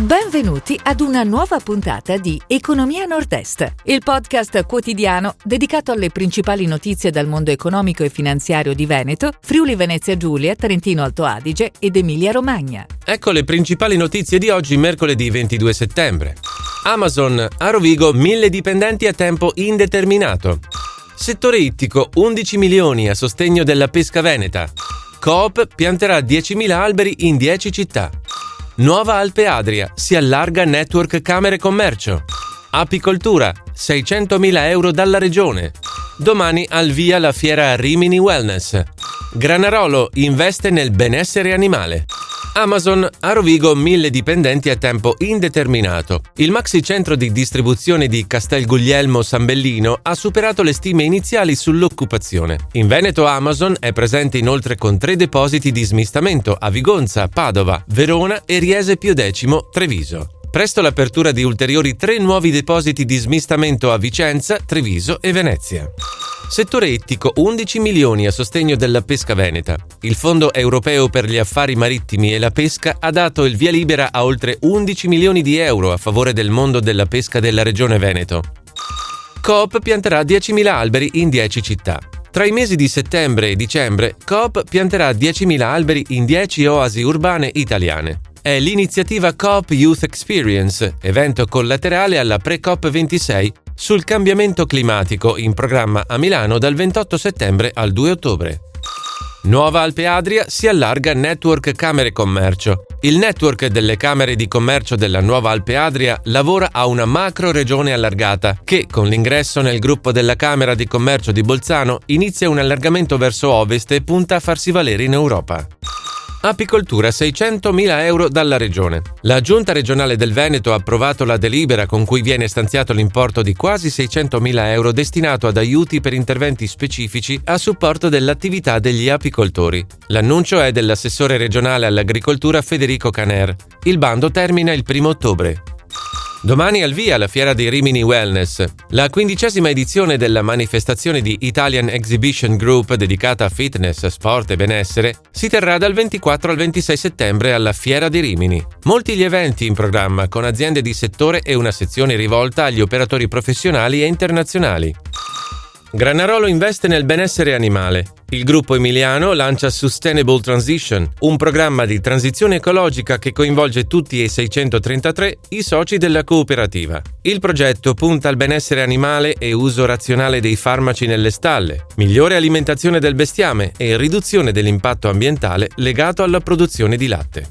Benvenuti ad una nuova puntata di Economia Nord-Est, il podcast quotidiano dedicato alle principali notizie dal mondo economico e finanziario di Veneto, Friuli Venezia Giulia, Trentino Alto Adige ed Emilia Romagna. Ecco le principali notizie di oggi, mercoledì 22 settembre. Amazon a Rovigo 1000 dipendenti a tempo indeterminato. Settore ittico 11 milioni a sostegno della pesca veneta. Coop pianterà 10.000 alberi in 10 città. Nuova Alpe Adria, si allarga network Camere Commercio. Apicoltura, 600.000 euro dalla regione. Domani al via la fiera Rimini Wellness. Granarolo investe nel benessere animale. Amazon a Rovigo 1000 dipendenti a tempo indeterminato. Il maxi centro di distribuzione di Castel Guglielmo San Bellino ha superato le stime iniziali sull'occupazione. In Veneto Amazon è presente inoltre con tre depositi di smistamento a Vigonza, Padova, Verona e Riese Pio X, Treviso. Presto l'apertura di ulteriori tre nuovi depositi di smistamento a Vicenza, Treviso e Venezia. Settore ittico 11 milioni a sostegno della pesca veneta. Il Fondo europeo per gli affari marittimi e la pesca ha dato il via libera a oltre 11 milioni di euro a favore del mondo della pesca della regione Veneto. Coop pianterà 10.000 alberi in 10 città. Tra i mesi di settembre e dicembre, Coop pianterà 10.000 alberi in 10 oasi urbane italiane. È l'iniziativa Coop Youth Experience, evento collaterale alla Pre-COP 26 sul cambiamento climatico in programma a Milano dal 28 settembre al 2 ottobre. Nuova Alpe Adria si allarga Network Camere Commercio. Il network delle Camere di Commercio della Nuova Alpe Adria lavora a una macro regione allargata che, con l'ingresso nel gruppo della Camera di Commercio di Bolzano, inizia un allargamento verso ovest e punta a farsi valere in Europa. Apicoltura 600.000 euro dalla Regione. La Giunta regionale del Veneto ha approvato la delibera con cui viene stanziato l'importo di quasi 600.000 euro destinato ad aiuti per interventi specifici a supporto dell'attività degli apicoltori. L'annuncio è dell'assessore regionale all'agricoltura Federico Caner. Il bando termina il 1 ottobre. Domani al via la fiera dei Rimini Wellness. La quindicesima edizione della manifestazione di Italian Exhibition Group dedicata a fitness, sport e benessere si terrà dal 24 al 26 settembre alla Fiera di Rimini. Molti gli eventi in programma con aziende di settore e una sezione rivolta agli operatori professionali e internazionali. Granarolo investe nel benessere animale. Il gruppo emiliano lancia Sustainable Transition, un programma di transizione ecologica che coinvolge tutti e 633 i soci della cooperativa. Il progetto punta al benessere animale e uso razionale dei farmaci nelle stalle, migliore alimentazione del bestiame e riduzione dell'impatto ambientale legato alla produzione di latte.